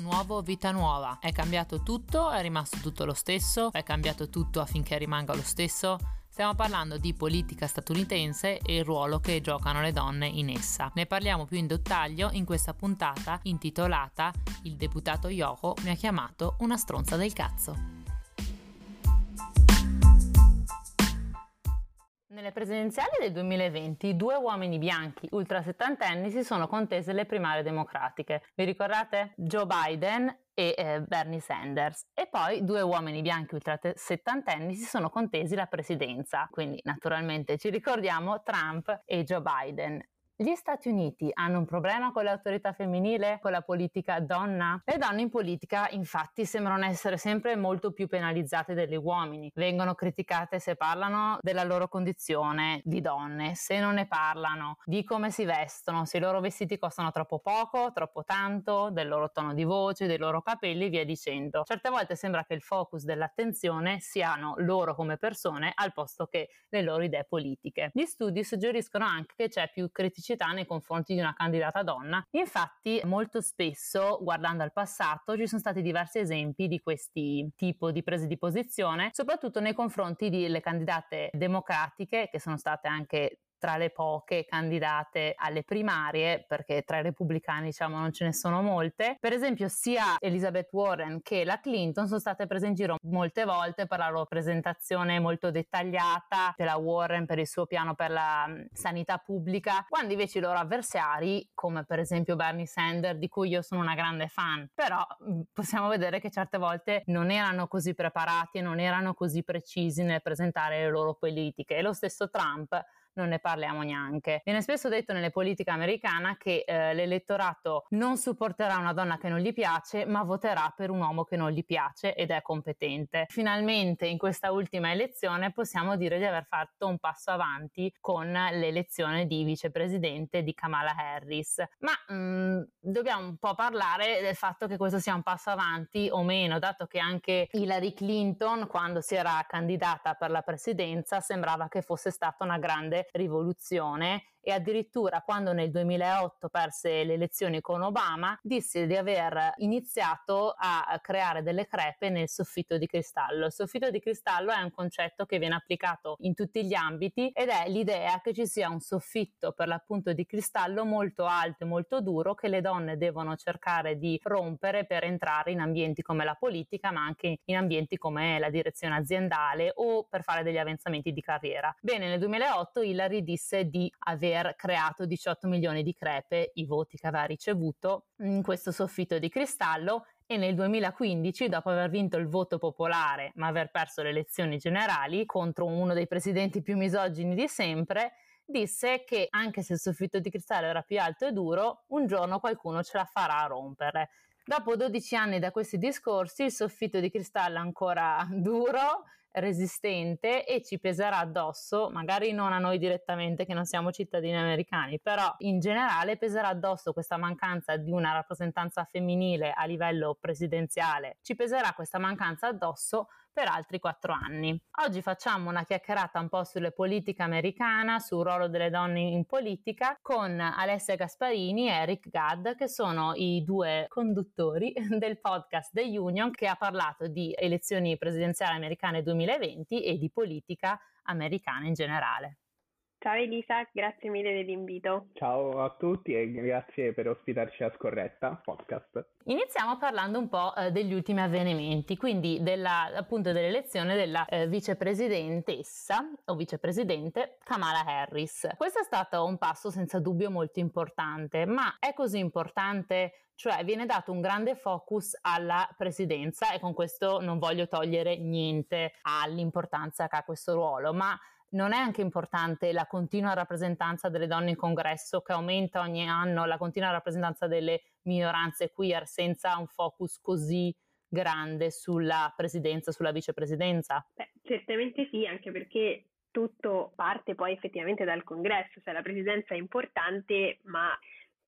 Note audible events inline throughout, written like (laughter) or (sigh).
nuovo, vita nuova. È cambiato tutto, è rimasto tutto lo stesso, è cambiato tutto affinché rimanga lo stesso. Stiamo parlando di politica statunitense e il ruolo che giocano le donne in essa. Ne parliamo più in dettaglio in questa puntata intitolata Il deputato Yoko mi ha chiamato una stronza del cazzo. Nelle presidenziali del 2020 due uomini bianchi ultra settantenni si sono contese le primarie democratiche. Vi ricordate? Joe Biden e eh, Bernie Sanders. E poi due uomini bianchi ultra settantenni si sono contesi la presidenza. Quindi naturalmente ci ricordiamo Trump e Joe Biden. Gli Stati Uniti hanno un problema con l'autorità femminile, con la politica donna? Le donne in politica infatti sembrano essere sempre molto più penalizzate degli uomini. Vengono criticate se parlano della loro condizione di donne, se non ne parlano, di come si vestono, se i loro vestiti costano troppo poco, troppo tanto, del loro tono di voce, dei loro capelli, via dicendo. Certe volte sembra che il focus dell'attenzione siano loro come persone al posto che le loro idee politiche. Gli studi suggeriscono anche che c'è più criticità criticità nei confronti di una candidata donna. Infatti, molto spesso, guardando al passato, ci sono stati diversi esempi di questi tipi di prese di posizione, soprattutto nei confronti delle candidate democratiche, che sono state anche tra le poche candidate alle primarie, perché tra i repubblicani diciamo non ce ne sono molte. Per esempio sia Elizabeth Warren che la Clinton sono state prese in giro molte volte per la loro presentazione molto dettagliata della Warren per il suo piano per la sanità pubblica, quando invece i loro avversari, come per esempio Bernie Sanders, di cui io sono una grande fan, però possiamo vedere che certe volte non erano così preparati e non erano così precisi nel presentare le loro politiche. E lo stesso Trump non ne parliamo neanche. Viene spesso detto nelle politiche americane che eh, l'elettorato non supporterà una donna che non gli piace, ma voterà per un uomo che non gli piace ed è competente. Finalmente in questa ultima elezione possiamo dire di aver fatto un passo avanti con l'elezione di vicepresidente di Kamala Harris, ma mh, mm, dobbiamo un po' parlare del fatto che questo sia un passo avanti o meno, dato che anche Hillary Clinton quando si era candidata per la presidenza sembrava che fosse stata una grande rivoluzione e addirittura quando nel 2008 perse le elezioni con Obama disse di aver iniziato a creare delle crepe nel soffitto di cristallo. Il soffitto di cristallo è un concetto che viene applicato in tutti gli ambiti ed è l'idea che ci sia un soffitto per l'appunto di cristallo molto alto e molto duro che le donne devono cercare di rompere per entrare in ambienti come la politica ma anche in ambienti come la direzione aziendale o per fare degli avanzamenti di carriera. Bene, nel 2008 Hillary disse di aver aver creato 18 milioni di crepe, i voti che aveva ricevuto in questo soffitto di cristallo e nel 2015, dopo aver vinto il voto popolare ma aver perso le elezioni generali contro uno dei presidenti più misogini di sempre, disse che anche se il soffitto di cristallo era più alto e duro, un giorno qualcuno ce la farà a rompere. Dopo 12 anni da questi discorsi, il soffitto di cristallo è ancora (laughs) duro, resistente e ci peserà addosso, magari non a noi direttamente che non siamo cittadini americani, però in generale peserà addosso questa mancanza di una rappresentanza femminile a livello presidenziale, ci peserà questa mancanza addosso per altri quattro anni. Oggi facciamo una chiacchierata un po' sulle politiche americane, sul ruolo delle donne in politica con Alessia Gasparini e Eric Gadd che sono i due conduttori (laughs) del podcast The Union che ha parlato di elezioni presidenziali americane 2020 e di politica americana in generale. Ciao Elisa, grazie mille dell'invito. Ciao a tutti e grazie per ospitarci a Scorretta Podcast. Iniziamo parlando un po' eh, degli ultimi avvenimenti, quindi della, appunto dell'elezione della eh, vicepresidentessa o vicepresidente Kamala Harris. Questo è stato un passo senza dubbio molto importante, ma è così importante cioè viene dato un grande focus alla presidenza e con questo non voglio togliere niente all'importanza che ha questo ruolo, ma non è anche importante la continua rappresentanza delle donne in congresso che aumenta ogni anno, la continua rappresentanza delle minoranze queer senza un focus così grande sulla presidenza, sulla vicepresidenza? Beh, certamente sì, anche perché tutto parte poi effettivamente dal congresso, cioè la presidenza è importante, ma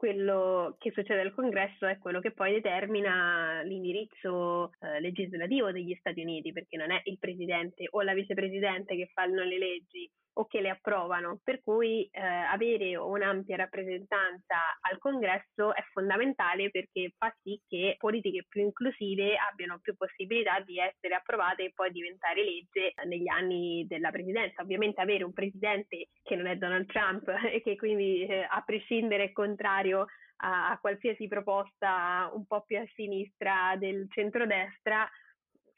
quello che succede al congresso è quello che poi determina l'indirizzo eh, legislativo degli Stati Uniti, perché non è il presidente o la vicepresidente che fanno le leggi, o che le approvano, per cui eh, avere un'ampia rappresentanza al congresso è fondamentale perché fa sì che politiche più inclusive abbiano più possibilità di essere approvate e poi diventare legge negli anni della presidenza. Ovviamente avere un presidente che non è Donald Trump (laughs) e che quindi eh, a prescindere è contrario a, a qualsiasi proposta un po' più a sinistra del centrodestra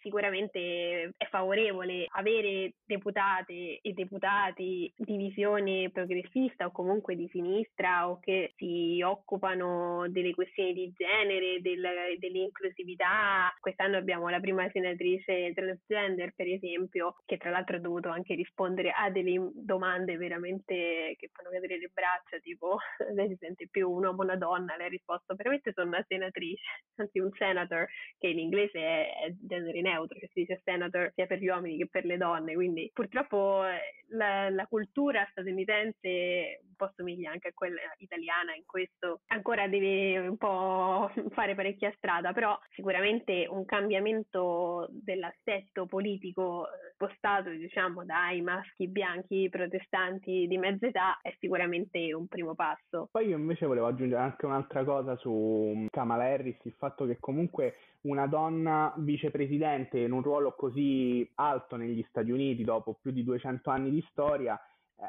sicuramente è favorevole avere deputate e deputati di visione progressista o comunque di sinistra o che si occupano delle questioni di genere, del, dell'inclusività. Quest'anno abbiamo la prima senatrice transgender, per esempio, che tra l'altro ha dovuto anche rispondere a delle domande veramente che fanno cadere le braccia, tipo (laughs) lei si sente più un uomo o una donna, lei ha risposto veramente sono una senatrice, anzi un senator, che in inglese è, genere neutro neutro, che si dice senator sia per gli uomini che per le donne, quindi purtroppo eh, la, la cultura statunitense un po' somiglia anche a quella italiana in questo, ancora deve un po' (laughs) fare parecchia strada, però sicuramente un cambiamento dell'assetto politico eh, spostato diciamo dai maschi bianchi protestanti di mezza età è sicuramente un primo passo. Poi io invece volevo aggiungere anche un'altra cosa su Kamala Harris, il fatto che comunque una donna vicepresidente in un ruolo così alto negli Stati Uniti dopo più di 200 anni di storia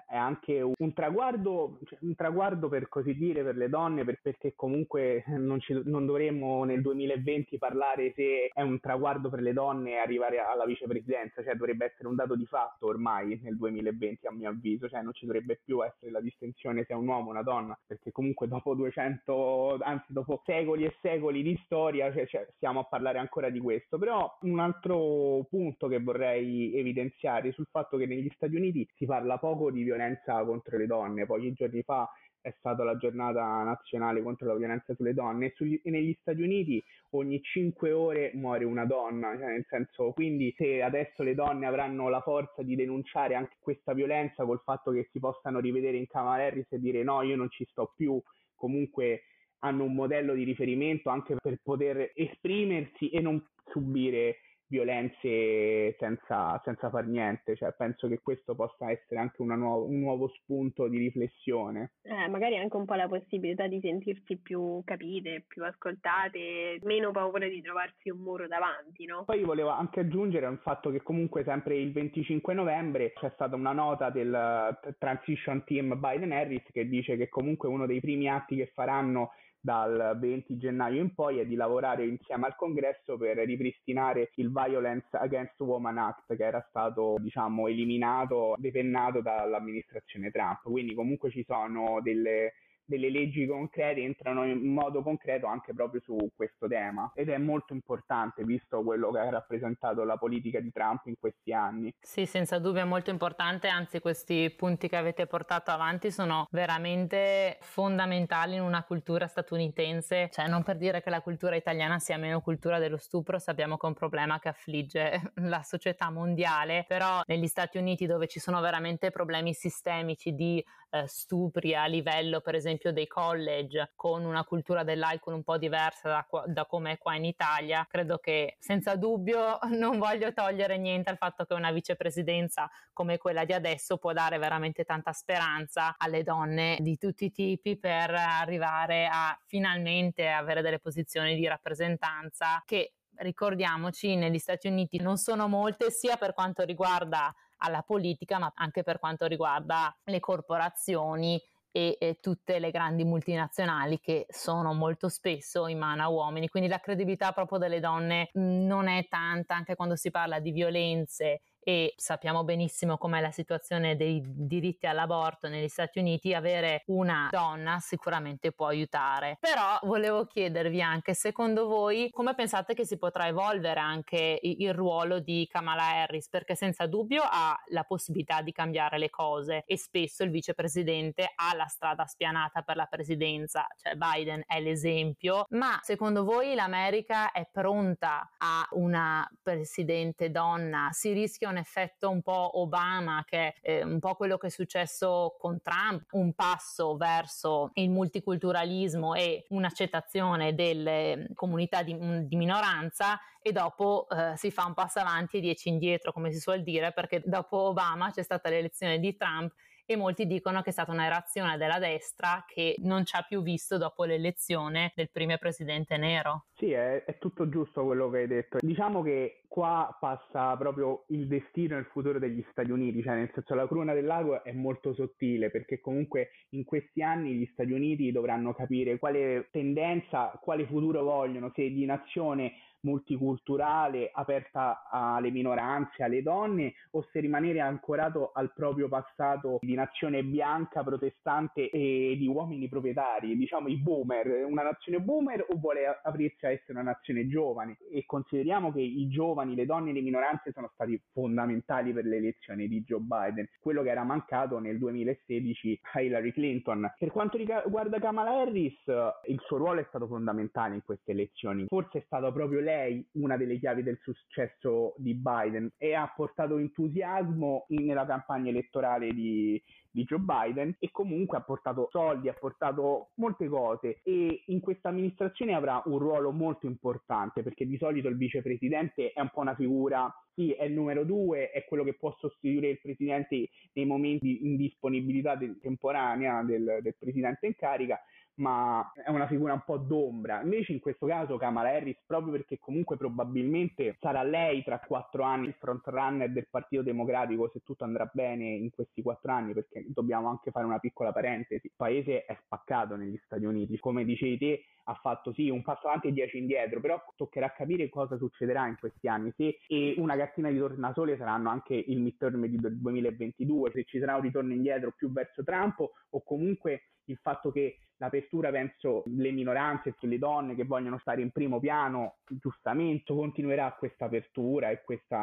è anche un traguardo, cioè un traguardo per così dire per le donne, per, perché comunque non, ci, non, dovremmo nel 2020 parlare se è un traguardo per le donne arrivare alla vicepresidenza, cioè dovrebbe essere un dato di fatto ormai nel 2020 a mio avviso, cioè non ci dovrebbe più essere la distinzione se è un uomo o una donna, perché comunque dopo 200, anzi dopo secoli e secoli di storia, cioè, cioè, stiamo a parlare ancora di questo. Però un altro punto che vorrei evidenziare sul fatto che negli Stati Uniti si parla poco di violenza contro le donne. Pochi giorni fa è stata la giornata nazionale contro la violenza sulle donne e, sugli, e negli Stati Uniti ogni 5 ore muore una donna, cioè nel senso quindi se adesso le donne avranno la forza di denunciare anche questa violenza col fatto che si possano rivedere in Kamala Harris e dire no io non ci sto più, comunque hanno un modello di riferimento anche per poter esprimersi e non subire violenze senza, senza far niente, cioè penso che questo possa essere anche nuovo, un nuovo spunto di riflessione. Eh, magari anche un po' la possibilità di sentirsi più capite, più ascoltate, meno paura di trovarsi un muro davanti, no? Poi volevo anche aggiungere un fatto che comunque sempre il 25 novembre c'è stata una nota del Transition Team Biden-Harris che dice che comunque uno dei primi atti che faranno dal 20 gennaio in poi è di lavorare insieme al congresso per ripristinare il Violence Against Women Act che era stato diciamo eliminato, depennato dall'amministrazione Trump. Quindi comunque ci sono delle delle leggi concrete entrano in modo concreto anche proprio su questo tema ed è molto importante visto quello che ha rappresentato la politica di Trump in questi anni. Sì, senza dubbio è molto importante, anzi questi punti che avete portato avanti sono veramente fondamentali in una cultura statunitense, cioè non per dire che la cultura italiana sia meno cultura dello stupro, sappiamo che è un problema che affligge (laughs) la società mondiale, però negli Stati Uniti dove ci sono veramente problemi sistemici di eh, stupri a livello per esempio dei college con una cultura dell'alcol un po' diversa da, da come è qua in Italia, credo che senza dubbio (laughs) non voglio togliere niente al fatto che una vicepresidenza come quella di adesso può dare veramente tanta speranza alle donne di tutti i tipi per arrivare a finalmente avere delle posizioni di rappresentanza che ricordiamoci negli Stati Uniti non sono molte sia per quanto riguarda alla politica, ma anche per quanto riguarda le corporazioni e, e, tutte le grandi multinazionali che sono molto spesso in mano a uomini. Quindi la credibilità proprio delle donne non è tanta anche quando si parla di violenze e sappiamo benissimo com'è la situazione dei diritti all'aborto negli Stati Uniti, avere una donna sicuramente può aiutare. Però volevo chiedervi anche, secondo voi, come pensate che si potrà evolvere anche il ruolo di Kamala Harris? Perché senza dubbio ha la possibilità di cambiare le cose e spesso il vicepresidente ha la strada spianata per la presidenza, cioè Biden è l'esempio, ma secondo voi l'America è pronta a una presidente donna? Si rischia un effetto un po' Obama, che è eh, un po' quello che è successo con Trump, un passo verso il multiculturalismo e un'accettazione delle comunità di, di minoranza e dopo eh, si fa un passo avanti e dieci indietro, come si suol dire, perché dopo Obama c'è stata l'elezione di Trump e molti dicono che è stata una reazione della destra che non ci ha più visto dopo l'elezione del primo presidente nero. Sì, è, è tutto giusto quello che hai detto. Diciamo che qua passa proprio il destino e il futuro degli Stati Uniti, cioè nel senso la cruna del lago è molto sottile perché comunque in questi anni gli Stati Uniti dovranno capire quale tendenza, quale futuro vogliono, se di nazione multiculturale, aperta alle minoranze, alle donne, o se rimanere ancorato al proprio passato di nazione bianca, protestante e di uomini proprietari, diciamo i boomer, una nazione boomer o vuole aprirsi a essere una nazione giovane? E consideriamo che i giovani, le donne e le minoranze sono stati fondamentali per l'elezione di Joe Biden, quello che era mancato nel 2016 a Hillary Clinton. Per quanto riguarda Kamala Harris, il suo ruolo è stato fondamentale in queste elezioni, forse è stato proprio lei lei una delle chiavi del successo di Biden e ha portato entusiasmo in, nella campagna elettorale di, di Joe Biden e comunque ha portato soldi, ha portato molte cose e in questa amministrazione avrà un ruolo molto importante perché di solito il vicepresidente è un po' una figura, sì, è il numero due, è quello che può sostituire il presidente nei momenti di indisponibilità del, temporanea del, del presidente in carica, ma è una figura un po' d'ombra. Invece in questo caso Kamala Harris, proprio perché comunque probabilmente sarà lei tra quattro anni il front runner del Partito Democratico se tutto andrà bene in questi quattro anni, perché dobbiamo anche fare una piccola parentesi. Il paese è spaccato negli Stati Uniti, come dicevi te, ha fatto sì un passo avanti e dieci indietro, però toccherà capire cosa succederà in questi anni, se e una cartina di tornasole saranno anche il midterm del 2022, se ci sarà un ritorno indietro più verso Trump o comunque il fatto che l'apertura verso le minoranze e le donne che vogliono stare in primo piano, giustamente continuerà questa apertura e,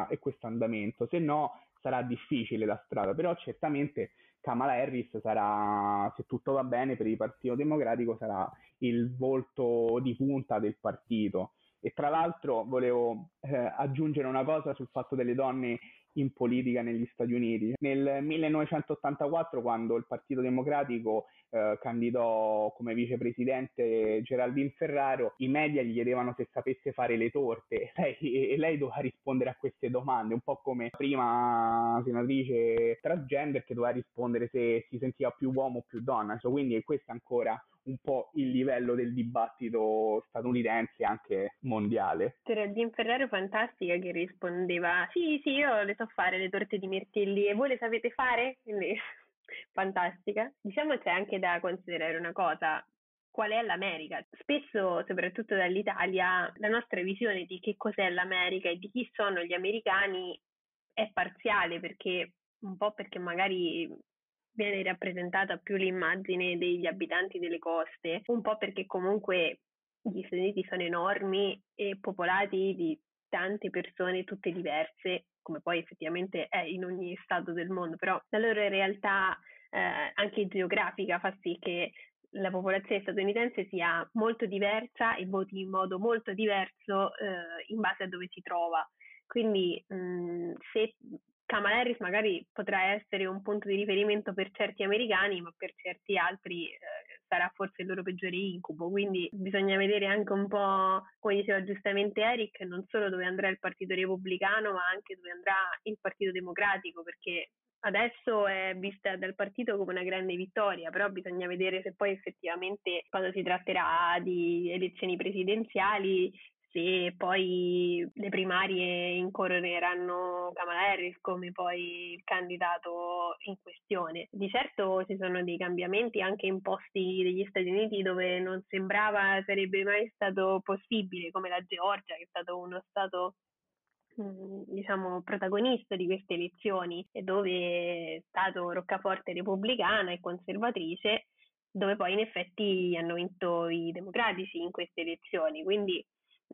e questo andamento, se no sarà difficile la strada, però certamente Kamala Harris sarà, se tutto va bene per il Partito Democratico, sarà il volto di punta del partito. E tra l'altro volevo eh, aggiungere una cosa sul fatto delle donne in politica negli Stati Uniti. Nel 1984, quando il Partito Democratico eh, candidò come vicepresidente Geraldine Ferraro, i media gli chiedevano se sapesse fare le torte lei, e lei doveva rispondere a queste domande, un po' come prima senatrice transgender che doveva rispondere se si sentiva più uomo o più donna. Quindi questo è ancora un po' il livello del dibattito statunitense e anche mondiale. Geraldine Ferraro fantastica che rispondeva sì sì io le so fare le torte di mirtilli e voi le sapete fare? Quindi fantastica. Diciamo c'è anche da considerare una cosa, qual è l'America. Spesso, soprattutto dall'Italia, la nostra visione di che cos'è l'America e di chi sono gli americani è parziale perché un po' perché magari viene rappresentata più l'immagine degli abitanti delle coste, un po' perché comunque gli Stati Uniti sono enormi e popolati di tante persone tutte diverse, come poi effettivamente è in ogni stato del mondo, però la loro realtà eh, anche geografica fa sì che la popolazione statunitense sia molto diversa e voti in modo molto diverso eh, in base a dove si trova. Quindi mh, se Kamala Harris magari potrà essere un punto di riferimento per certi americani, ma per certi altri eh, sarà forse il loro peggiore incubo. Quindi bisogna vedere anche un po', come diceva giustamente Eric, non solo dove andrà il Partito Repubblicano, ma anche dove andrà il Partito Democratico, perché adesso è vista dal partito come una grande vittoria, però bisogna vedere se poi effettivamente quando si tratterà di elezioni presidenziali se poi le primarie incoroneranno Kamala Harris come poi il candidato in questione. Di certo ci sono dei cambiamenti anche imposti degli Stati Uniti dove non sembrava sarebbe mai stato possibile, come la Georgia, che è stato uno stato mm, diciamo protagonista di queste elezioni e dove è stato roccaforte repubblicana e conservatrice dove poi in effetti hanno vinto i democratici in queste elezioni quindi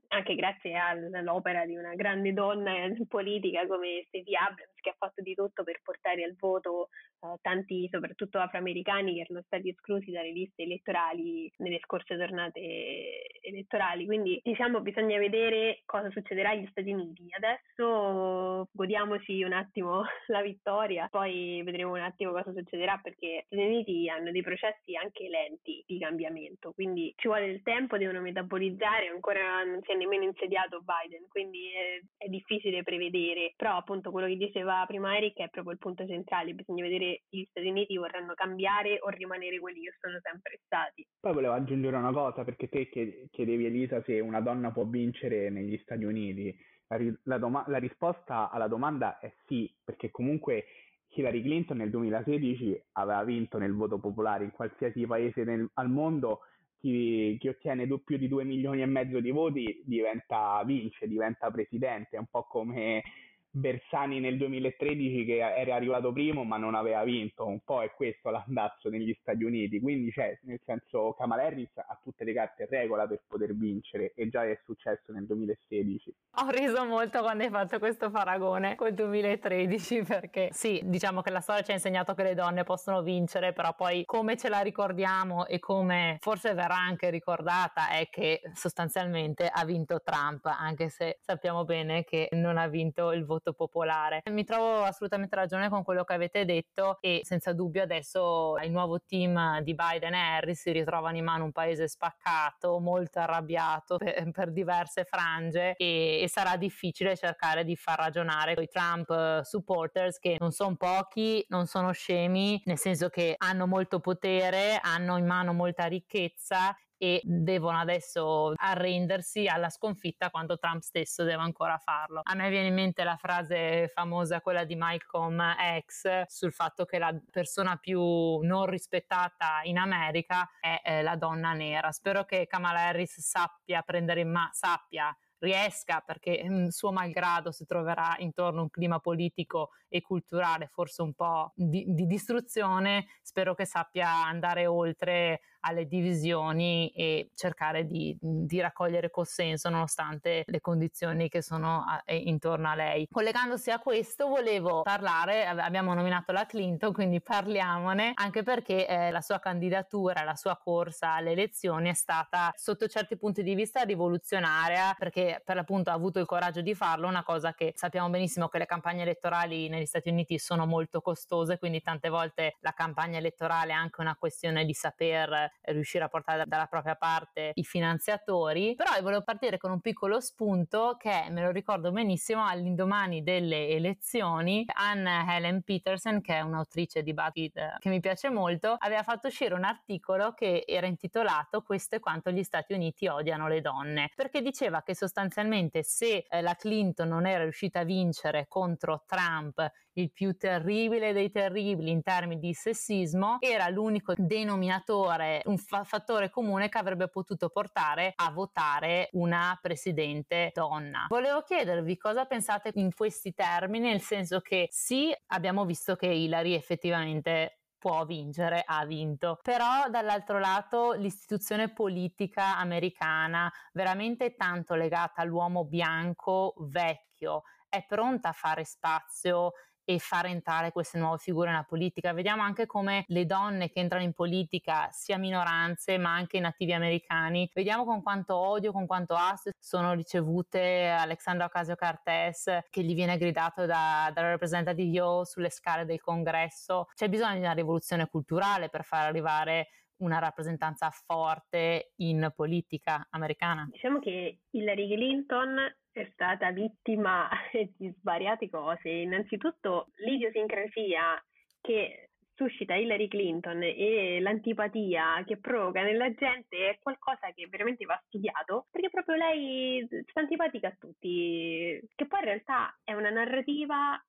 anche grazie all'opera di una grande donna (laughs) politica come Stacey Abrams che ha fatto di tutto per portare al voto uh, tanti, soprattutto afroamericani, che erano stati esclusi dalle liste elettorali nelle scorse tornate elettorali. Quindi diciamo bisogna vedere cosa succederà agli Stati Uniti. Adesso godiamoci un attimo (laughs) la vittoria, poi vedremo un attimo cosa succederà perché gli Stati Uniti hanno dei processi anche lenti di cambiamento, quindi ci vuole del tempo, devono metabolizzare, ancora non si è nemmeno insediato Biden, quindi è, è difficile prevedere, però appunto quello che diceva prima Eric è proprio il punto centrale, bisogna vedere gli Stati Uniti vorranno cambiare o rimanere quelli che sono sempre stati. Poi volevo aggiungere una cosa perché te chiedevi Elisa se una donna può vincere negli Stati Uniti. La, la, doma- la risposta alla domanda è sì, perché comunque Hillary Clinton nel 2016 aveva vinto nel voto popolare in qualsiasi paese nel, al mondo, chi, chi ottiene più di 2 milioni e mezzo di voti diventa, vince, diventa presidente, è un po' come Bersani nel 2013 che era arrivato primo ma non aveva vinto, un po' è questo l'andazzo negli Stati Uniti, quindi cioè, nel senso Kamala Harris ha tutte le carte in regola per poter vincere e già è successo nel 2016. Ho riso molto quando hai fatto questo paragone col 2013 perché sì, diciamo che la storia ci ha insegnato che le donne possono vincere, però poi come ce la ricordiamo e come forse verrà anche ricordata è che sostanzialmente ha vinto Trump, anche se sappiamo bene che non ha vinto il voto voto popolare. Mi trovo assolutamente ragione con quello che avete detto e senza dubbio adesso il nuovo team di Biden e Harris si ritrovano in mano un paese spaccato, molto arrabbiato per, per diverse frange e, e, sarà difficile cercare di far ragionare i Trump eh, supporters che non sono pochi, non sono scemi, nel senso che hanno molto potere, hanno in mano molta ricchezza e devono adesso arrendersi alla sconfitta quando Trump stesso deve ancora farlo. A me viene in mente la frase famosa, quella di Malcolm X, sul fatto che la persona più non rispettata in America è eh, la donna nera. Spero che Kamala Harris sappia prendere in mano, sappia riesca, perché mm, suo malgrado si troverà intorno un clima politico e culturale forse un po' di, di distruzione, spero che sappia andare oltre alle divisioni e cercare di, di raccogliere consenso nonostante le condizioni che sono a, intorno a lei. Collegandosi a questo volevo parlare, abbiamo nominato la Clinton, quindi parliamone, anche perché eh, la sua candidatura, la sua corsa alle elezioni è stata sotto certi punti di vista rivoluzionaria perché per l'appunto ha avuto il coraggio di farlo, una cosa che sappiamo benissimo che le campagne elettorali negli Stati Uniti sono molto costose, quindi tante volte la campagna elettorale è anche una questione di saper riuscire a portare dalla propria parte i finanziatori, però io volevo partire con un piccolo spunto che me lo ricordo benissimo all'indomani delle elezioni Anne Helen Peterson che è un'autrice di BuzzFeed che mi piace molto aveva fatto uscire un articolo che era intitolato questo è quanto gli Stati Uniti odiano le donne perché diceva che sostanzialmente se eh, la Clinton non era riuscita a vincere contro Trump il più terribile dei terribili in termini di sessismo, era l'unico denominatore, un fa- fattore comune che avrebbe potuto portare a votare una presidente donna. Volevo chiedervi cosa pensate in questi termini, nel senso che sì, abbiamo visto che Hillary effettivamente può vincere, ha vinto. Però dall'altro lato l'istituzione politica americana, veramente tanto legata all'uomo bianco vecchio, è pronta a fare spazio e far entrare queste nuove figure nella politica. Vediamo anche come le donne che entrano in politica, sia minoranze ma anche i nativi americani, vediamo con quanto odio, con quanto astio sono ricevute Alexandra Ocasio-Cortez che gli viene gridato da, dalla representative Yo sulle scale del congresso. C'è bisogno di una rivoluzione culturale per far arrivare una rappresentanza forte in politica americana? Diciamo che Hillary Clinton è stata vittima (laughs) di svariate cose. Innanzitutto l'idiosincrasia che suscita Hillary Clinton e l'antipatia che provoca nella gente è qualcosa che veramente va studiato perché proprio lei sta antipatica a tutti, che poi in realtà è una narrativa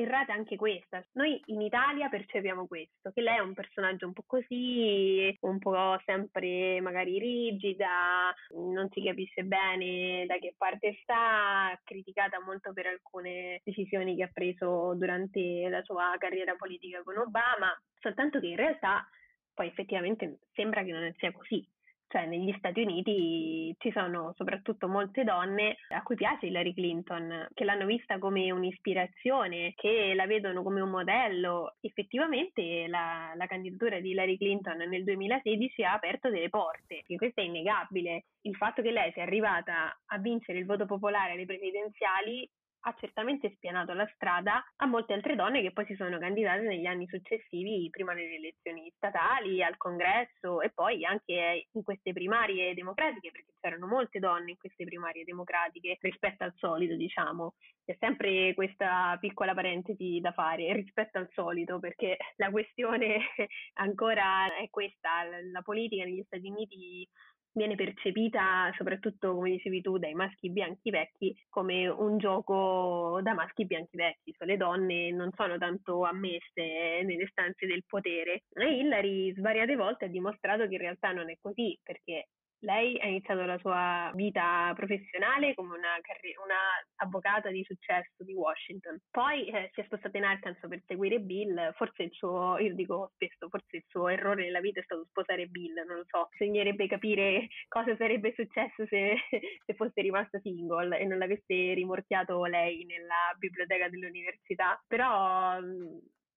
errata anche questa. Noi in Italia percepiamo questo, che lei è un personaggio un po' così, un po' sempre magari rigida, non si capisce bene da che parte sta, criticata molto per alcune decisioni che ha preso durante la sua carriera politica con Obama, soltanto che in realtà poi effettivamente sembra che non sia così cioè negli Stati Uniti ci sono soprattutto molte donne a cui piace Hillary Clinton, che l'hanno vista come un'ispirazione, che la vedono come un modello. Effettivamente la, la candidatura di Hillary Clinton nel 2016 ha aperto delle porte, e questo è innegabile. Il fatto che lei sia arrivata a vincere il voto popolare alle presidenziali ha certamente spianato la strada a molte altre donne che poi si sono candidate negli anni successivi, prima nelle elezioni statali, al congresso e poi anche in queste primarie democratiche, perché c'erano molte donne in queste primarie democratiche rispetto al solito, diciamo. C'è sempre questa piccola parentesi da fare rispetto al solito, perché la questione (laughs) ancora è questa, la politica negli Stati Uniti viene percepita, soprattutto come dicevi tu, dai maschi bianchi vecchi, come un gioco da maschi bianchi vecchi, cioè le donne non sono tanto ammesse nelle stanze del potere. E Hillary svariate volte ha dimostrato che in realtà non è così, perché lei ha iniziato la sua vita professionale come una, carri- una avvocata di successo di Washington. Poi eh, si è spostata in Arkansas per seguire Bill. Forse il suo, io dico spesso, forse il suo errore nella vita è stato sposare Bill, non lo so. Bisognerebbe capire cosa sarebbe successo se, (laughs) se fosse rimasta single e non l'avesse rimorchiato lei nella biblioteca dell'università. Però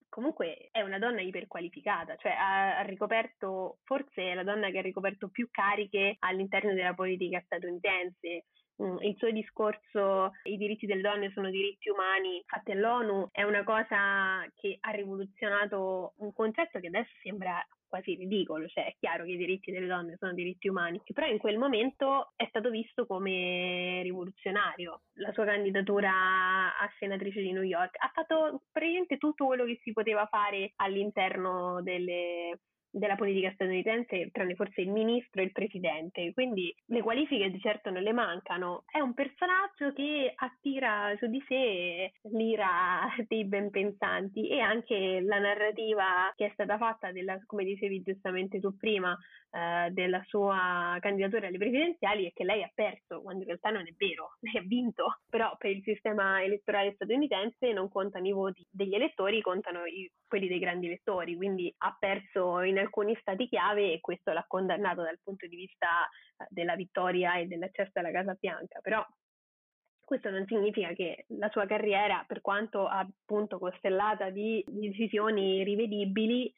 comunque è una donna iperqualificata, cioè ha, ha, ricoperto, forse è la donna che ha ricoperto più cariche all'interno della politica statunitense. Mm, il suo discorso, i diritti delle donne sono diritti umani fatti all'ONU, è una cosa che ha rivoluzionato un concetto che adesso sembra quasi ridicolo, cioè è chiaro che i diritti delle donne sono diritti umani, però in quel momento è stato visto come rivoluzionario. La sua candidatura a senatrice di New York ha fatto praticamente tutto quello che si poteva fare all'interno delle della politica statunitense, tranne forse il ministro e il presidente, quindi le qualifiche di certo non le mancano. È un personaggio che attira su di sé l'ira (laughs) dei ben pensanti. E anche la narrativa che è stata fatta della, come dicevi giustamente tu prima, eh, della sua candidatura alle presidenziali è che lei ha perso, quando in realtà non è vero, (laughs) lei ha vinto, però per il sistema elettorale statunitense non contano i voti degli elettori, contano i, quelli dei grandi elettori, quindi ha perso in alcuni stati chiave e questo l'ha condannato dal punto di vista eh, della vittoria e dell'accesso alla Casa Bianca, però questo non significa che la sua carriera, per quanto appunto costellata di decisioni rivedibili,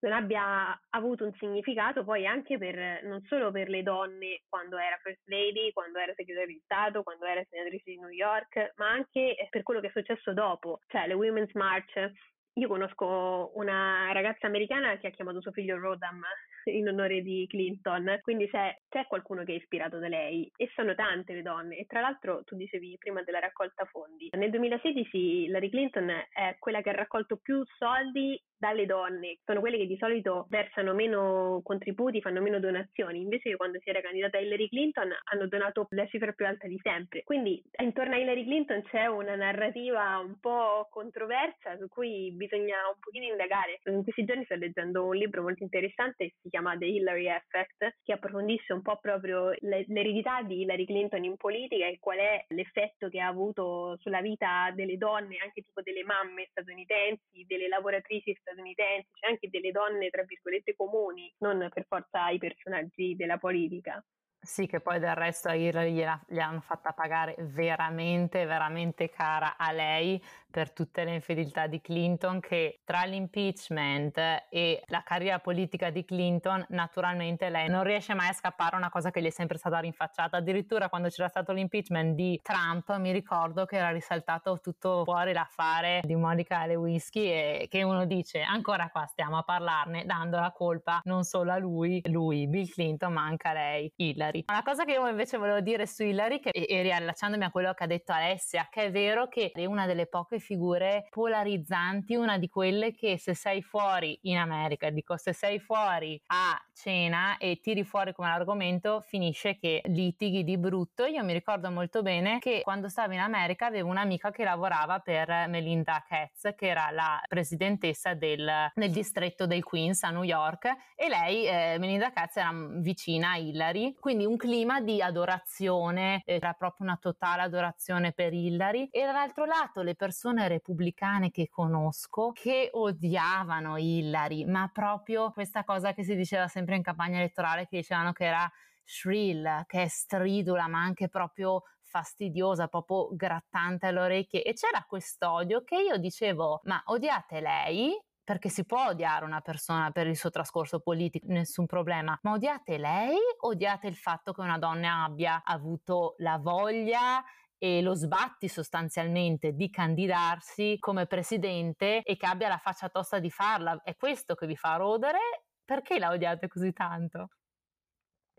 non abbia avuto un significato poi anche per, non solo per le donne quando era First Lady, quando era segretario di Stato, quando era senatrice di New York, ma anche per quello che è successo dopo, cioè le Women's March. Io conosco una ragazza americana che ha chiamato suo figlio Rodham in onore di Clinton, quindi c'è, c'è qualcuno che è ispirato da lei e sono tante le donne e tra l'altro tu dicevi prima della raccolta fondi. Nel 2016 Larry Clinton è quella che ha raccolto più soldi dalle donne, sono quelle che di solito versano meno contributi, fanno meno donazioni, invece quando si era candidata Hillary Clinton hanno donato la cifra più alta di sempre. Quindi intorno a Hillary Clinton c'è una narrativa un po' controversa su cui bisogna un pochino indagare. In questi giorni sto leggendo un libro molto interessante si chiama The Hillary Effect, che approfondisce un po' proprio l'eredità di Hillary Clinton in politica e qual è l'effetto che ha avuto sulla vita delle donne, anche tipo delle mamme statunitensi, delle lavoratrici statunitensi statunitensi, c'è anche delle donne, tra virgolette, comuni, non per forza i personaggi della politica. Sì, che poi del resto a Hillary gli hanno fatta pagare veramente, veramente cara a lei per tutte le infedeltà di Clinton che tra l'impeachment e la carriera politica di Clinton naturalmente lei non riesce mai a scappare una cosa che gli è sempre stata rinfacciata. Addirittura quando c'era stato l'impeachment di Trump mi ricordo che era risaltato tutto fuori l'affare di Monica Lewinsky e che uno dice ancora qua stiamo a parlarne dando la colpa non solo a lui, lui Bill Clinton ma anche a lei Hillary. Una cosa che io invece volevo dire su Hillary che, e, e riallacciandomi a quello che ha detto Alessia che è vero che è una delle poche figure polarizzanti, una di quelle che se sei fuori in America, dico se sei fuori a cena e tiri fuori come argomento, finisce che litighi di brutto. Io mi ricordo molto bene che quando stavo in America avevo un'amica che lavorava per Melinda Katz, che era la presidentessa del, del distretto del Queens a New York, e lei, eh, Melinda Katz, era vicina a Hillary, quindi un clima di adorazione, era proprio una totale adorazione per Hillary, e dall'altro lato le persone persone repubblicane che conosco che odiavano Hillary, ma proprio questa cosa che si diceva sempre in campagna elettorale che dicevano che era shrill, che è stridula, ma anche proprio fastidiosa, proprio grattante alle orecchie. E c'era quest'odio che io dicevo, ma odiate lei? Perché si può odiare una persona per il suo trascorso politico, nessun problema, ma odiate lei, odiate il fatto che una donna abbia avuto la voglia e lo sbatti sostanzialmente di candidarsi come presidente e che abbia la faccia tosta di farla. È questo che vi fa rodere? Perché la odiate così tanto?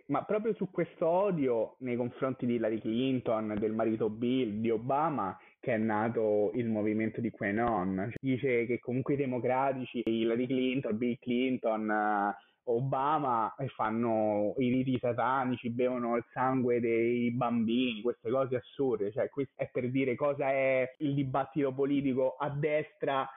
Ma proprio su questo odio nei confronti di Hillary Clinton, del marito Bill, di Obama, che è nato il movimento di QAnon. Dice che comunque i democratici, Hillary Clinton, Bill Clinton, Obama fanno i riti satanici, bevono il sangue dei bambini, queste cose assurde. Cioè, questo è per dire cosa è il dibattito politico a destra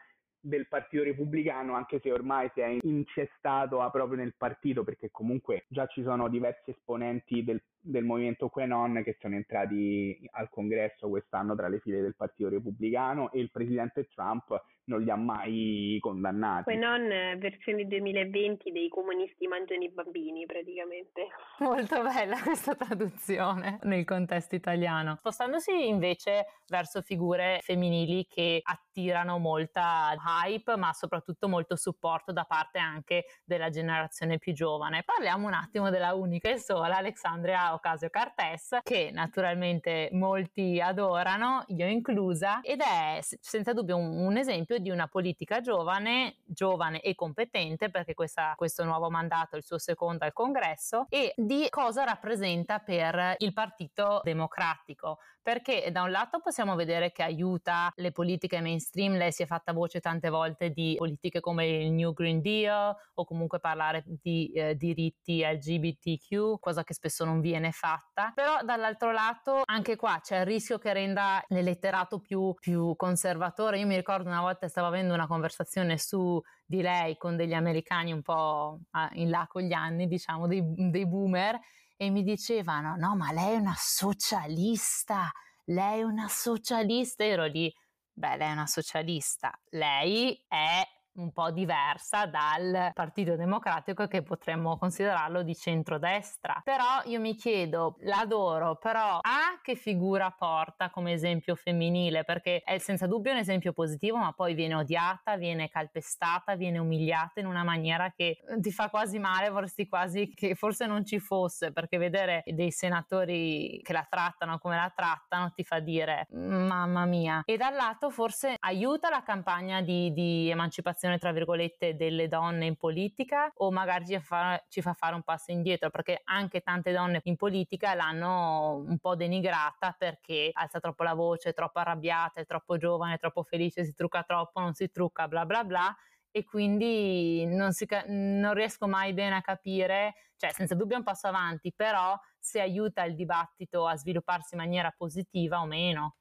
del Partito Repubblicano, anche se ormai si è incestato proprio nel partito, perché comunque già ci sono diversi esponenti del, del movimento Quenon che sono entrati al congresso quest'anno tra le file del Partito Repubblicano e il presidente Trump non li ha mai condannati. Quenon versione 2020 dei comunisti mangiano i bambini praticamente. (laughs) Molto bella questa traduzione nel contesto italiano. Spostandosi invece verso figure femminili che attirano molta hype ma soprattutto molto supporto da parte anche della generazione più giovane. Parliamo un attimo della unica e sola Alexandria Ocasio-Cortez che naturalmente molti adorano, io inclusa, ed è senza dubbio un, un esempio di una politica giovane, giovane e competente perché questa, questo nuovo mandato è il suo secondo al congresso e di cosa rappresenta per il Partito Democratico perché da un lato possiamo vedere che aiuta le politiche mainstream, lei si è fatta voce tante volte di politiche come il New Green Deal o comunque parlare di eh, diritti LGBTQ, cosa che spesso non viene fatta, però dall'altro lato anche qua c'è il rischio che renda l'eletterato più, più conservatore. Io mi ricordo una volta stavo avendo una conversazione su di lei con degli americani un po' in là con gli anni, diciamo, dei, dei boomer e mi dicevano no ma lei è una socialista, lei è una socialista, ero lì, beh lei è una socialista, lei è un po' diversa dal Partito Democratico che potremmo considerarlo di centrodestra. Però io mi chiedo, l'adoro, però A che figura porta come esempio femminile? Perché è senza dubbio un esempio positivo, ma poi viene odiata, viene calpestata, viene umiliata in una maniera che ti fa quasi male, vorresti quasi che forse non ci fosse, perché vedere dei senatori che la trattano come la trattano ti fa dire mamma mia. E dal lato forse aiuta la campagna di, di emancipazione partecipazione, tra virgolette, delle donne in politica o magari ci fa, ci fa fare un passo indietro? Perché anche tante donne in politica l'hanno un po' denigrata perché alza troppo la voce, è troppo arrabbiata, è troppo giovane, è troppo felice, si trucca troppo, non si trucca, bla bla bla e quindi non, si, non, riesco mai bene a capire, cioè senza dubbio è un passo avanti, però se aiuta il dibattito a svilupparsi in maniera positiva o meno.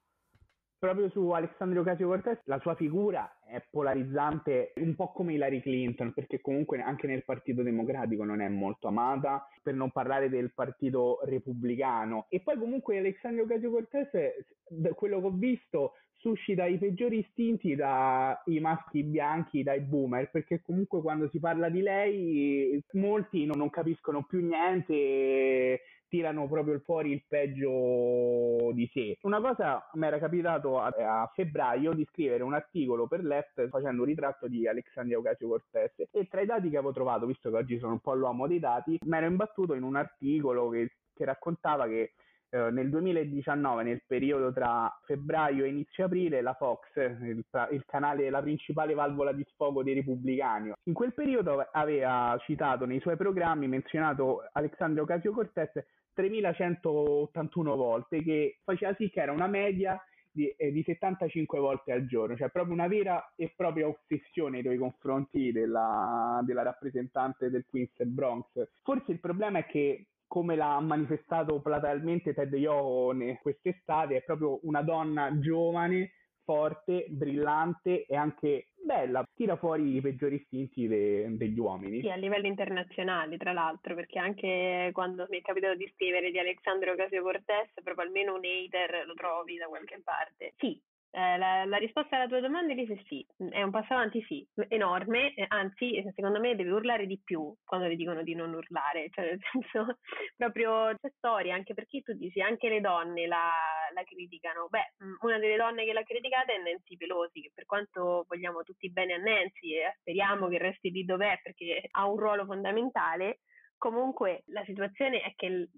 Proprio su Alessandro Ocasio-Cortez la sua figura è polarizzante un po' come Hillary Clinton perché comunque anche nel Partito Democratico non è molto amata per non parlare del Partito Repubblicano. E poi comunque Alessandro Ocasio-Cortez quello che ho visto suscita i peggiori istinti dai maschi bianchi, dai boomer, perché comunque quando si parla di lei molti non, non capiscono più niente tirano proprio fuori il peggio di sé. Una cosa mi era capitato a, a, febbraio di scrivere un articolo per Left facendo un ritratto di Alexandria Ocasio-Cortez e tra i dati che avevo trovato, visto che oggi sono un po' l'uomo dei dati, mi ero imbattuto in un articolo che, che raccontava che eh, nel 2019, nel periodo tra febbraio e inizio aprile, la Fox, il, il, canale, la principale valvola di sfogo dei repubblicani, in quel periodo aveva citato nei suoi programmi, menzionato Alexandria Ocasio-Cortez 3181 volte, che faceva sì che era una media di, eh, di, 75 volte al giorno, cioè proprio una vera e propria ossessione nei confronti della, della rappresentante del Queens Bronx. Forse il problema è che come l'ha manifestato platealmente Ted Yoho quest'estate, è proprio una donna giovane, forte, brillante e anche bella, tira fuori i peggiori istinti de- degli uomini. Sì, a livello internazionale, tra l'altro, perché anche quando mi è capitato di scrivere di Alexandro Ocasio Cortez, proprio almeno un hater lo trovi da qualche parte. Sì, Eh, la, la, risposta alla tua domanda è sì, è un passo avanti sì, enorme, eh, anzi secondo me deve urlare di più quando le dicono di non urlare, (laughs) cioè nel senso proprio c'è storia, anche perché tu dici anche le donne la, la criticano, beh una delle donne che l'ha criticata è Nancy Pelosi, che per quanto vogliamo tutti bene a Nancy e speriamo che resti lì dov'è perché ha un ruolo fondamentale, comunque la situazione è che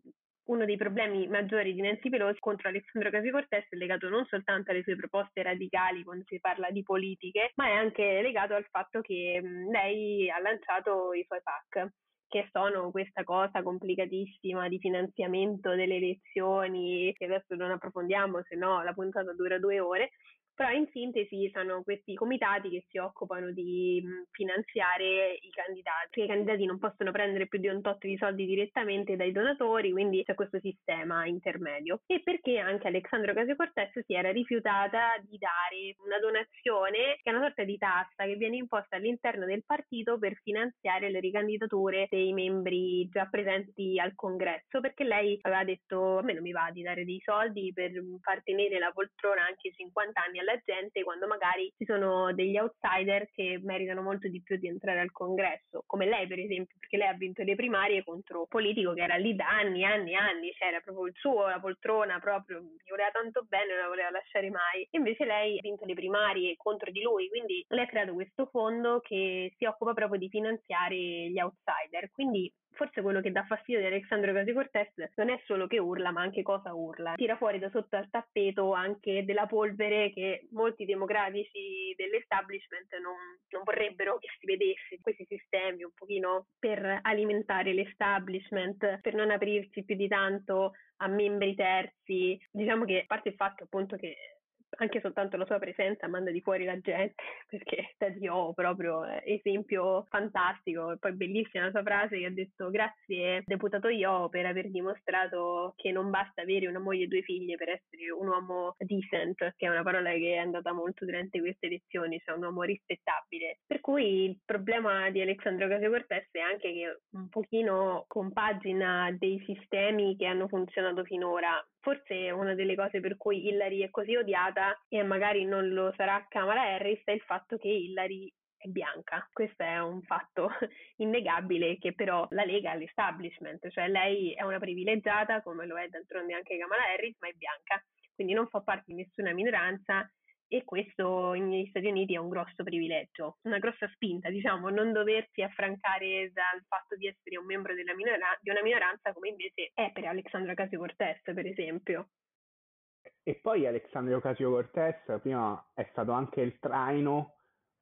uno dei problemi maggiori di Nancy Pelosi contro Alessandro Ocasio-Cortez è legato non soltanto alle sue proposte radicali quando si parla di politiche, ma è anche legato al fatto che lei ha lanciato i suoi PAC che sono questa cosa complicatissima di finanziamento delle elezioni, che adesso non approfondiamo, se no la puntata dura due ore, però in sintesi sono questi comitati che si occupano di finanziare i candidati. I candidati non possono prendere più di un tot di soldi direttamente dai donatori, quindi c'è questo sistema intermedio. E perché anche Alexandro Ocasio-Cortez si era rifiutata di dare una donazione che è una sorta di tassa che viene imposta all'interno del partito per finanziare le ricandidature dei membri già presenti al congresso, perché lei aveva detto a me non mi va di dare dei soldi per far tenere la poltrona anche 50 anni alla gente quando magari ci sono degli outsider che meritano molto di più di entrare al congresso, come lei per esempio, perché lei ha vinto le primarie contro un politico che era lì da anni, anni, anni, c'era proprio il suo, la poltrona proprio, gli voleva tanto bene, non la voleva lasciare mai. Invece lei ha vinto le primarie contro di lui, quindi lei ha creato questo fondo che si occupa proprio di finanziare gli outsider. Quindi forse quello che dà fastidio di Alexandro Ocasio-Cortez non è solo che urla, ma anche cosa urla. Tira fuori da sotto al tappeto anche della polvere che molti democratici dell'establishment non, non vorrebbero che si vedesse questi sistemi un pochino per alimentare l'establishment, per non aprirsi più di tanto a membri terzi. Diciamo che a parte il fatto appunto che anche soltanto la sua presenza manda di fuori la gente, (laughs) perché Tati O proprio esempio fantastico, e poi bellissima la sua frase che ha detto grazie deputato Io per aver dimostrato che non basta avere una moglie e due figlie per essere un uomo decent, che è una parola che è andata molto durante queste elezioni, cioè un uomo rispettabile. Per cui il problema di Alexandro Ocasio-Cortez è anche che un pochino compagina dei sistemi che hanno funzionato finora forse una delle cose per cui Hillary è così odiata e magari non lo sarà Kamala Harris è il fatto che Hillary è bianca. Questo è un fatto (laughs) innegabile che però la lega all'establishment, cioè lei è una privilegiata come lo è d'altronde anche Kamala Harris, ma è bianca, quindi non fa parte di nessuna minoranza e questo negli Stati Uniti è un grosso privilegio, una grossa spinta, diciamo, non doversi affrancare dal fatto di essere un membro minora- di una minoranza come invece è per Alexandra Ocasio-Cortez, per esempio. E poi Alexandria Ocasio-Cortez prima è stato anche il traino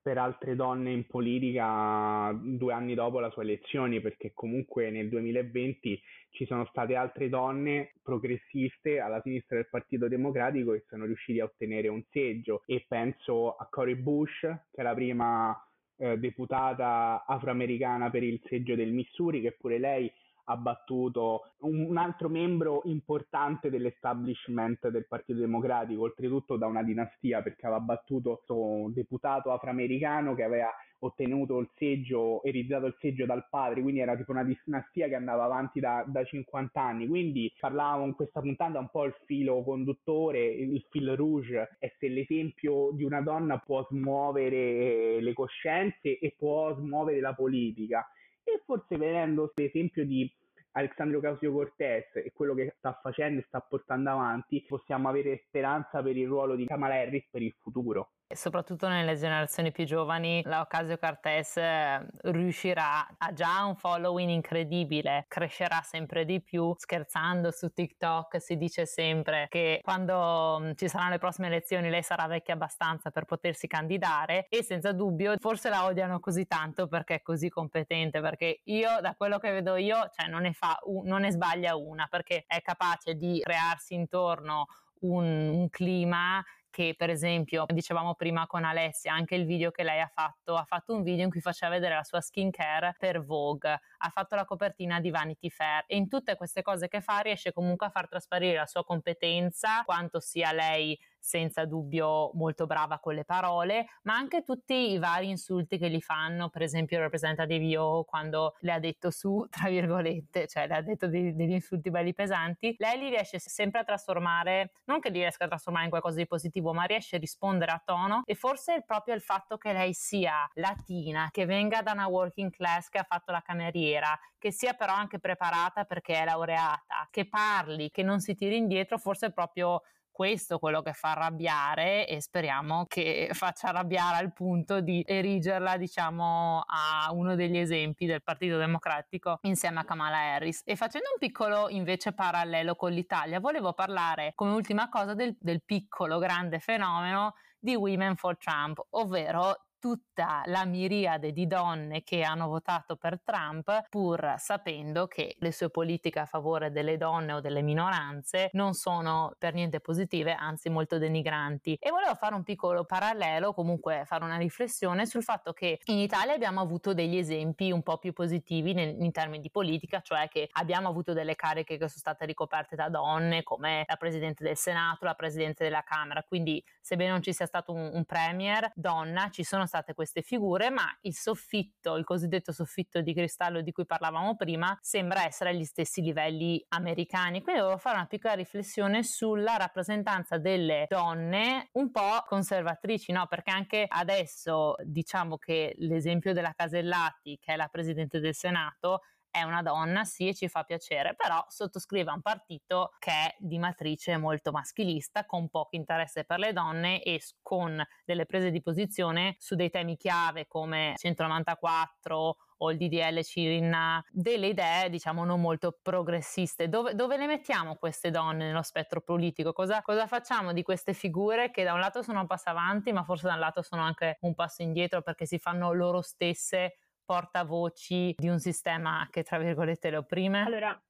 per altre donne in politica due anni dopo la sua elezione, perché comunque nel 2020 ci sono state altre donne progressiste alla sinistra del Partito Democratico che sono riusciti a ottenere un seggio. E penso a Cory Bush, che è la prima eh, deputata afroamericana per il seggio del Missouri, che pure lei ha battuto un, altro membro importante dell'establishment del Partito Democratico, oltretutto da una dinastia, perché aveva battuto un deputato afroamericano che aveva ottenuto il seggio, ereditato il seggio dal padre, quindi era tipo una dinastia che andava avanti da, da 50 anni. Quindi parlavamo in questa puntata un po' il filo conduttore, il fil rouge, è se l'esempio di una donna può smuovere le coscienze e può smuovere la politica e forse vedendo l'esempio di Alexandro Ocasio Cortez e quello che sta facendo e sta portando avanti, possiamo avere speranza per il ruolo di Kamala Harris per il futuro soprattutto nelle generazioni più giovani, la Ocasio-Cortez eh, riuscirà, ha già un following incredibile, crescerà sempre di più. Scherzando su TikTok si dice sempre che quando mm, ci saranno le prossime elezioni lei sarà vecchia abbastanza per potersi candidare e senza dubbio forse la odiano così tanto perché è così competente, perché io da quello che vedo io, cioè non ne fa, non ne sbaglia una, perché è capace di crearsi intorno un, un clima che per esempio dicevamo prima con Alessia, anche il video che lei ha fatto, ha fatto un video in cui faceva vedere la sua skincare per Vogue, ha fatto la copertina di Vanity Fair e in tutte queste cose che fa riesce comunque a far trasparire la sua competenza, quanto sia lei senza dubbio molto brava con le parole, ma anche tutti i vari insulti che gli fanno, per esempio il Representative Yo quando le ha detto su, tra virgolette, cioè le ha detto dei, degli insulti belli pesanti, lei li riesce sempre a trasformare, non che li riesca a trasformare in qualcosa di positivo, ma riesce a rispondere a tono e forse proprio il fatto che lei sia latina, che venga da una working class che ha fatto la cameriera, che sia però anche preparata perché è laureata, che parli, che non si tiri indietro, forse è proprio questo quello che fa arrabbiare e speriamo che (laughs) faccia arrabbiare al punto di erigerla diciamo a uno degli esempi del Partito Democratico insieme a Kamala Harris. E facendo un piccolo invece parallelo con l'Italia volevo parlare come ultima cosa del, del piccolo grande fenomeno di Women for Trump ovvero tutta la miriade di donne che hanno votato per Trump pur sapendo che le sue politiche a favore delle donne o delle minoranze non sono per niente positive, anzi molto denigranti. E volevo fare un piccolo parallelo, comunque fare una riflessione sul fatto che in Italia abbiamo avuto degli esempi un po' più positivi nel, in termini di politica, cioè che abbiamo avuto delle cariche che sono state ricoperte da donne come la Presidente del Senato, la Presidente della Camera, quindi sebbene non ci sia stato un, un premier donna, ci sono state queste figure, ma il soffitto, il cosiddetto soffitto di cristallo di cui parlavamo prima, sembra essere agli stessi livelli americani. Quindi volevo fare una piccola riflessione sulla rappresentanza delle donne un po' conservatrici, no? Perché anche adesso diciamo che l'esempio della Casellati, che è la Presidente del Senato, è una donna, sì, e ci fa piacere, però sottoscrive un partito che è di matrice molto maschilista, con poco interesse per le donne e con delle prese di posizione su dei temi chiave come 194 o il DDL Cirinna, delle idee diciamo non molto progressiste. Dove, dove, le mettiamo queste donne nello spettro politico? Cosa, cosa, facciamo di queste figure che da un lato sono un passo avanti, ma forse da un lato sono anche un passo indietro perché si fanno loro stesse portavoci di un sistema che tra virgolette le opprime? Allora,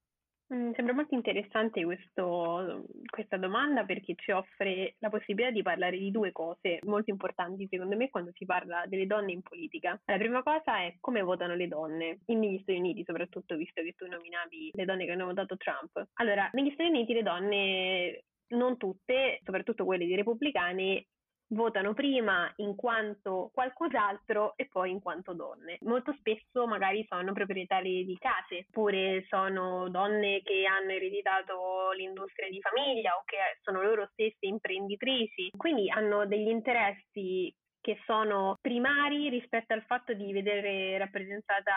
mm, Sembra molto interessante questo, questa domanda perché ci offre la possibilità di parlare di due cose molto importanti secondo me quando si parla delle donne in politica. La prima cosa è come votano le donne negli Stati Uniti, soprattutto visto che tu nominavi le donne che hanno votato Trump. Allora, negli Stati Uniti le donne non tutte, soprattutto quelle dei repubblicani, votano prima in quanto qualcos'altro e poi in quanto donne. Molto spesso magari sono proprietarie di case, oppure sono donne che hanno ereditato l'industria di famiglia o che sono loro stesse imprenditrici, quindi hanno degli interessi che sono primari rispetto al fatto di vedere rappresentata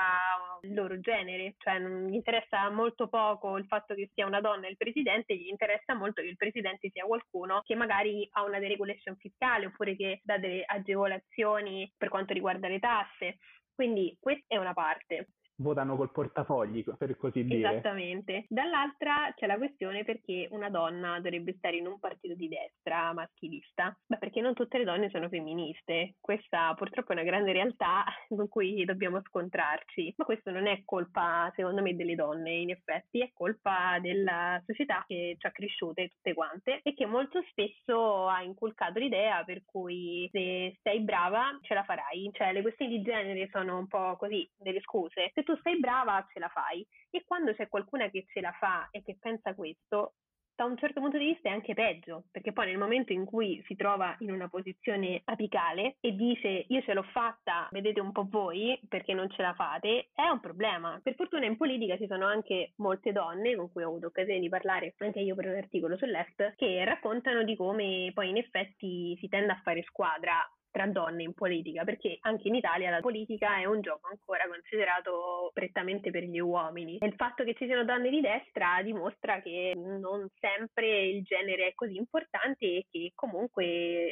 il loro genere, cioè non gli interessa molto poco il fatto che sia una donna il presidente, gli interessa molto che il presidente sia qualcuno che magari ha una deregulation fiscale oppure che dà delle agevolazioni per quanto riguarda le tasse. Quindi questa è una parte votano col portafogli, per così dire. Esattamente. Dall'altra c'è la questione perché una donna dovrebbe stare in un partito di destra maschilista. Beh, perché non tutte le donne sono femministe. Questa purtroppo è una grande realtà (laughs) con cui dobbiamo scontrarci. Ma questo non è colpa, secondo me, delle donne, in effetti, è colpa della società che ci ha cresciute tutte quante e che molto spesso ha inculcato l'idea per cui se sei brava ce la farai. Cioè, le questioni di genere sono un po' così, delle scuse. Se tu sei brava ce la fai. E quando c'è qualcuna che ce la fa e che pensa questo, da un certo punto di vista è anche peggio, perché poi nel momento in cui si trova in una posizione apicale e dice io ce l'ho fatta, vedete un po' voi perché non ce la fate, è un problema. Per fortuna in politica ci sono anche molte donne con cui ho avuto occasione di parlare anche io per un articolo sul left che raccontano di come poi in effetti si tende a fare squadra tra donne in politica, perché anche in Italia la politica è un gioco ancora considerato prettamente per gli uomini. E il fatto che ci siano donne di destra dimostra che non sempre il genere è così importante e che comunque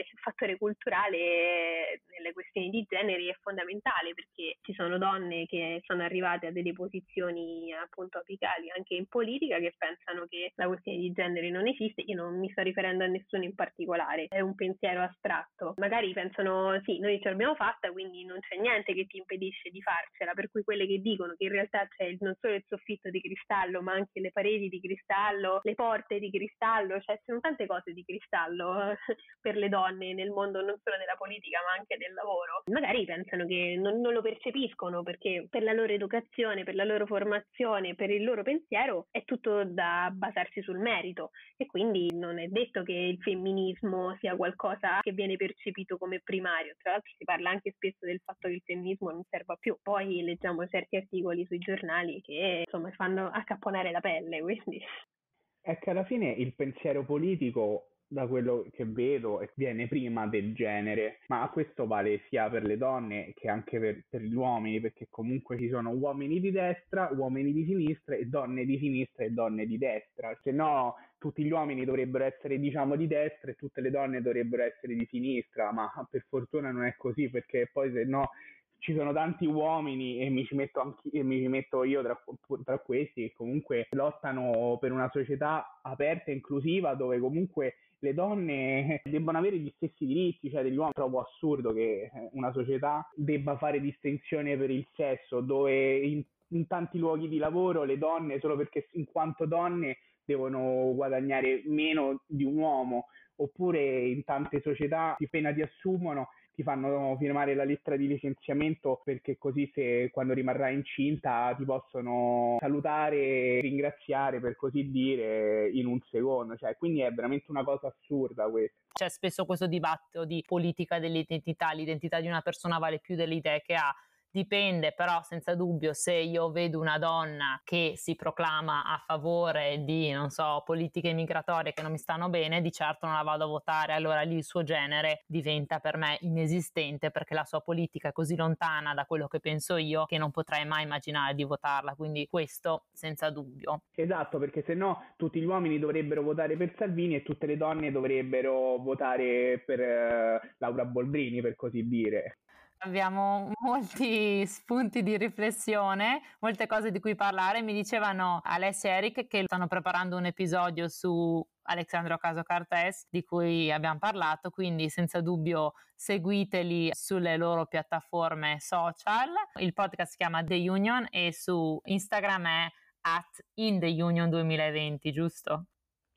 il fattore culturale nelle questioni di genere è fondamentale perché ci sono donne che sono arrivate a delle posizioni appunto apicali anche in politica che pensano che la questione di genere non esiste. Io non mi sto riferendo a nessuno in particolare, è un pensiero astratto. Magari pensano dicono sì, noi ce l'abbiamo fatta, quindi non c'è niente che ti impedisce di farcela, per cui quelle che dicono che in realtà c'è non solo il soffitto di cristallo, ma anche le pareti di cristallo, le porte di cristallo, cioè ci sono tante cose di cristallo (laughs) per le donne nel mondo, non solo della politica, ma anche del lavoro. Magari pensano che non, non lo percepiscono perché per la loro educazione, per la loro formazione, per il loro pensiero è tutto da basarsi sul merito e quindi non è detto che il femminismo sia qualcosa che viene percepito come primario. Tra l'altro si parla anche spesso del fatto che il femminismo non serva più. Poi leggiamo certi articoli sui giornali che insomma fanno accapponare la pelle, quindi è che alla fine il pensiero politico da quello che vedo, viene prima del genere, ma questo vale sia per le donne che anche per, per, gli uomini, perché comunque ci sono uomini di destra, uomini di sinistra e donne di sinistra e donne di destra, se no tutti gli uomini dovrebbero essere diciamo di destra e tutte le donne dovrebbero essere di sinistra, ma per fortuna non è così, perché poi se no ci sono tanti uomini e mi ci metto, anche, mi ci metto io tra, tra, questi che comunque lottano per una società aperta e inclusiva dove comunque le donne debbano avere gli stessi diritti, cioè degli uomini. Trovo assurdo che una società debba fare distinzione per il sesso, dove in, in tanti luoghi di lavoro le donne, solo perché in quanto donne, devono guadagnare meno di un uomo, oppure in tante società appena ti assumono ti fanno firmare la lettera di licenziamento perché così se quando rimarrai incinta ti possono salutare e ringraziare per così dire in un secondo, cioè quindi è veramente una cosa assurda questa. C'è spesso questo dibattito di politica dell'identità, l'identità di una persona vale più delle idee che ha Dipende però senza dubbio se io vedo una donna che si proclama a favore di, non so, politiche migratorie che non mi stanno bene, di certo non la vado a votare, allora lì il suo genere diventa per me inesistente perché la sua politica è così lontana da quello che penso io che non potrei mai immaginare di votarla, quindi questo senza dubbio. Esatto, perché se no tutti gli uomini dovrebbero votare per Salvini e tutte le donne dovrebbero votare per uh, Laura Boldrini, per così dire. Abbiamo (laughs) molti spunti di riflessione, molte cose di cui parlare. Mi dicevano Alessia e Eric che stanno preparando un episodio su Alexandro Caso Cartes di cui abbiamo parlato, quindi senza dubbio seguiteli sulle loro piattaforme social. Il podcast si chiama The Union e su Instagram è at in the Union 2020, giusto?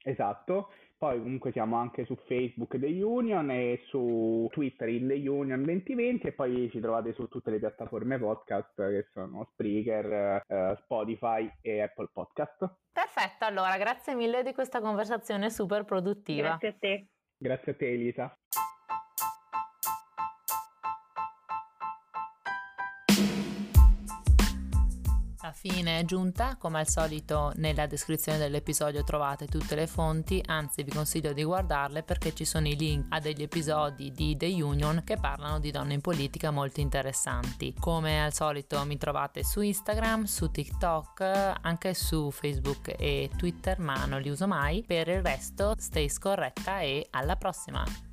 Esatto. Poi comunque siamo anche su Facebook The Union e su Twitter in The Union 2020 e poi ci trovate su tutte le piattaforme podcast che sono Spreaker, eh, Spotify e Apple Podcast. Perfetto, allora grazie mille di questa conversazione super produttiva. Grazie a te. Grazie a te Elisa. Fine è giunta, come al solito nella descrizione dell'episodio trovate tutte le fonti, anzi vi consiglio di guardarle perché ci sono i link a degli episodi di The Union che parlano di donne in politica molto interessanti. Come al solito mi trovate su Instagram, su TikTok, anche su Facebook e Twitter, ma non li uso mai. Per il resto stay scorretta e alla prossima!